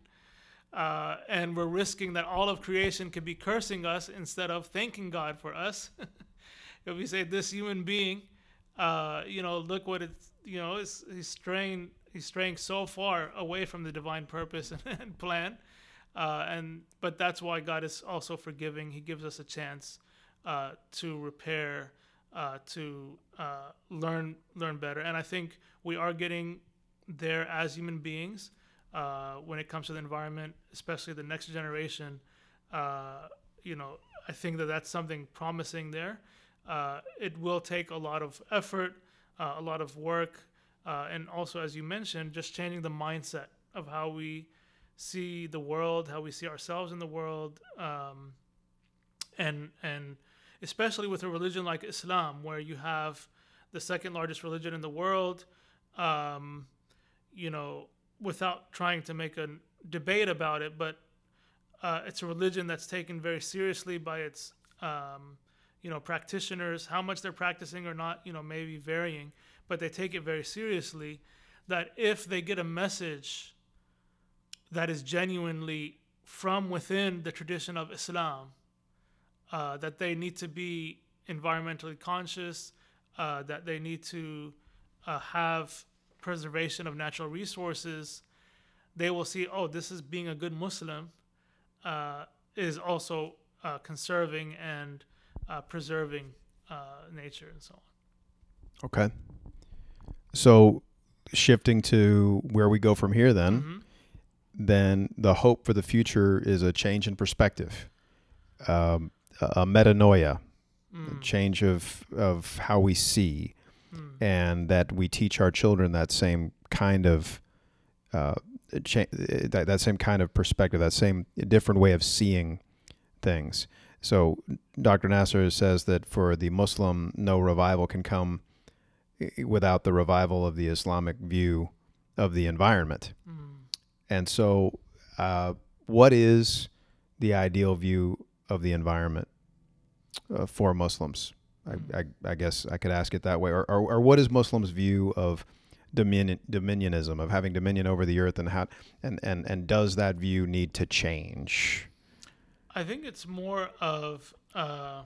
Uh, and we're risking that all of creation could be cursing us instead of thanking God for us. (laughs) if we say this human being uh, you know, look what it's, you know, it's, he's straying, he's straying so far away from the divine purpose (laughs) and, and plan. Uh, and, but that's why God is also forgiving. He gives us a chance uh, to repair, uh, to uh, learn, learn better. And I think we are getting there as human beings uh, when it comes to the environment, especially the next generation. Uh, you know, I think that that's something promising there. Uh, it will take a lot of effort, uh, a lot of work, uh, and also, as you mentioned, just changing the mindset of how we see the world, how we see ourselves in the world, um, and and especially with a religion like Islam, where you have the second largest religion in the world, um, you know, without trying to make a debate about it, but uh, it's a religion that's taken very seriously by its um, you know practitioners. How much they're practicing or not you know maybe varying but they take it very seriously that if they get a message that is genuinely from within the tradition of islam uh, that they need to be environmentally conscious uh, that they need to uh, have preservation of natural resources they will see oh this is being a good muslim uh, is also uh, conserving and uh, preserving uh, nature and so on. okay. So shifting to where we go from here, then Mhm. then the hope for the future is a change in perspective, um, a a metanoia, a Mm, change of of how we see, and that we teach our children that same kind of uh, cha- that that same kind of perspective, that same different way of seeing things. So Dr. Nasr says that for the Muslim, no revival can come without the revival of the Islamic view of the environment. mm. And so, uh, what is the ideal view of the environment uh, for Muslims? I, I, I guess I could ask it that way. Or, or, or what is Muslims' view of dominion, dominionism, of having dominion over the earth, and how, and, and, and does that view need to change? I think it's more of uh,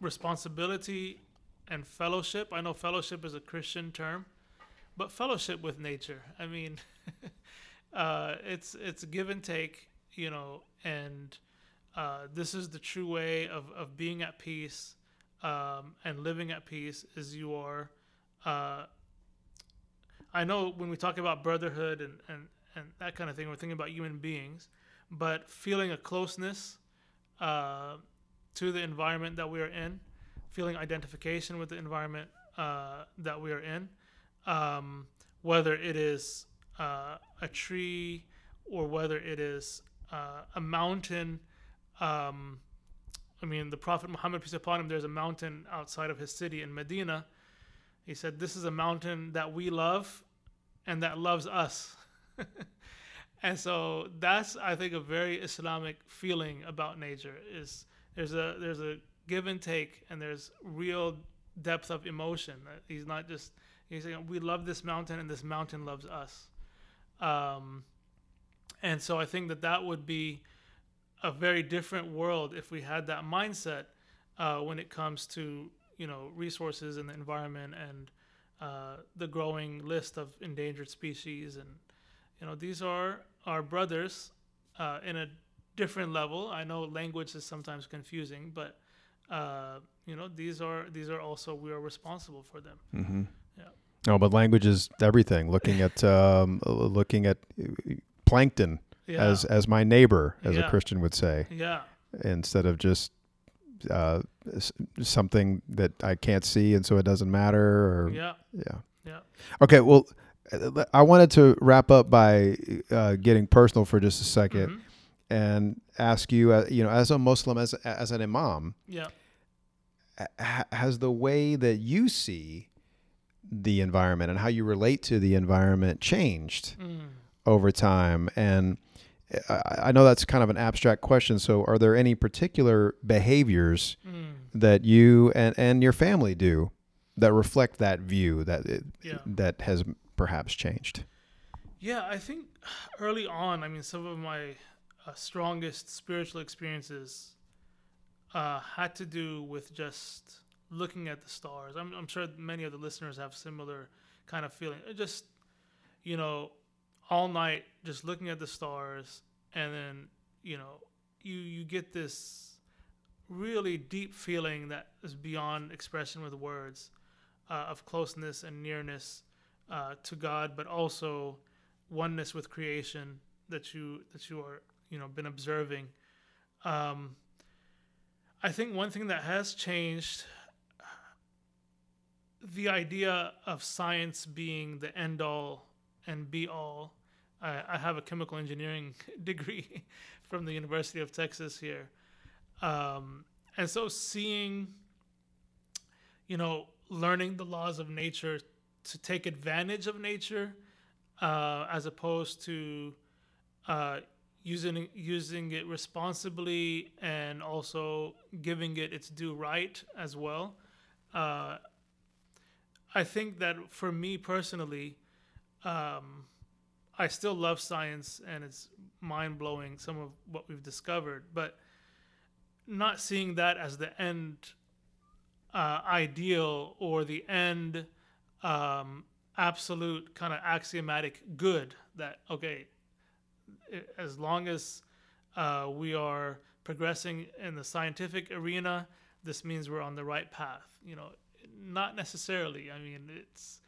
responsibility and fellowship. I know fellowship is a Christian term, but fellowship with nature. I mean, (laughs) uh, it's it's give and take, you know, and uh, this is the true way of, of being at peace um, and living at peace. Is you are. Uh, I know when we talk about brotherhood and, and and that kind of thing. We're thinking about human beings, but feeling a closeness uh, to the environment that we are in, feeling identification with the environment uh, that we are in, um, whether it is uh, a tree or whether it is uh, a mountain. Um, I mean, the Prophet Muhammad, peace upon him, there's a mountain outside of his city in Medina. He said, This is a mountain that we love and that loves us. (laughs) and so that's, I think, a very Islamic feeling about nature is there's a there's a give and take and there's real depth of emotion. He's not just he's saying we love this mountain and this mountain loves us. Um, and so I think that that would be a very different world if we had that mindset uh, when it comes to you know resources and the environment and uh, the growing list of endangered species and you know these are our brothers uh, in a different level. I know language is sometimes confusing, but uh, you know these are these are also we are responsible for them. Mm-hmm. Yeah. No, but language is everything. Looking at um, looking at uh, plankton Yeah. as as my neighbor, as Yeah. a Christian would say, yeah. instead of just uh, something that I can't see, and so it doesn't matter. Or Yeah. yeah. Yeah. Okay. Well, I wanted to wrap up by uh, getting personal for just a 2nd Mhm. and ask you, uh, you know, as a Muslim, as as an imam, Yeah. has the way that you see the environment and how you relate to the environment changed Mm. over time? And I, I know that's kind of an abstract question. So, are there any particular behaviors Mm. that you and, and your family do that reflect that view that it, Yeah. that has perhaps changed? Yeah, I think early on, I mean, some of my uh, strongest spiritual experiences uh, had to do with just looking at the stars. I'm, I'm sure many of the listeners have similar kind of feeling. It Just, you know, all night just looking at the stars, and then, you know, you you get this really deep feeling that is beyond expression with words uh, of closeness and nearness uh, to God, but also oneness with creation that you that you are you know been observing. Um, I think one thing that has changed the idea of science being the end all and be all. I, I have a chemical engineering (laughs) degree (laughs) from the University of Texas here, um, and so seeing, you know, learning the laws of nature to take advantage of nature uh, as opposed to uh, using using it responsibly and also giving it its due right as well. Uh, I think that for me personally, um, I still love science and it's mind blowing some of what we've discovered, but not seeing that as the end uh, ideal or the end um, absolute kind of axiomatic good that okay as long as uh, we are progressing in the scientific arena this means we're on the right path you know not necessarily. I mean it's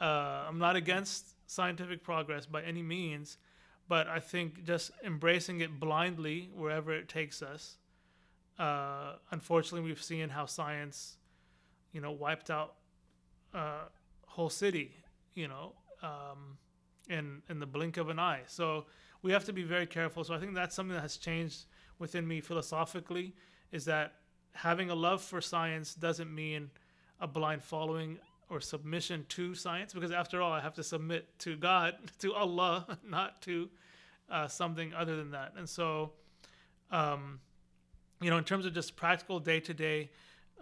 uh, i'm not against scientific progress by any means but i think just embracing it blindly wherever it takes us uh, unfortunately we've seen how science you know wiped out uh, whole city, you know, um, in in the blink of an eye. So we have to be very careful. So I think that's something that has changed within me philosophically. Is that having a love for science doesn't mean a blind following or submission to science, because after all, I have to submit to God, (laughs) to Allah, (laughs) not to uh, something other than that. And so, um, you know, in terms of just practical day to day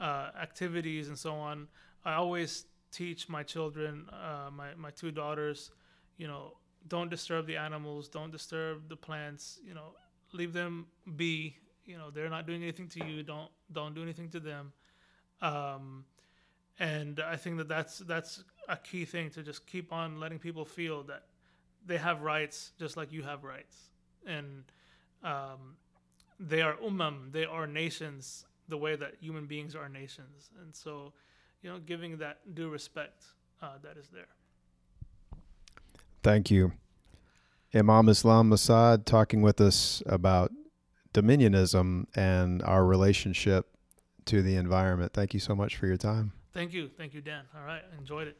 activities and so on, I always teach my children, uh, my, my two daughters, you know, don't disturb the animals, don't disturb the plants, you know, leave them be. You know, they're not doing anything to you. Don't don't do anything to them. Um, and I think that that's that's a key thing to just keep on letting people feel that they have rights just like you have rights, and um, they are umam, they are nations the way that human beings are nations, and so you know, giving that due respect uh, that is there. Thank you. Imam Islam Mossaad talking with us about dominionism and our relationship to the environment. Thank you so much for your time. Thank you. Thank you, Dan. All right. Enjoyed it.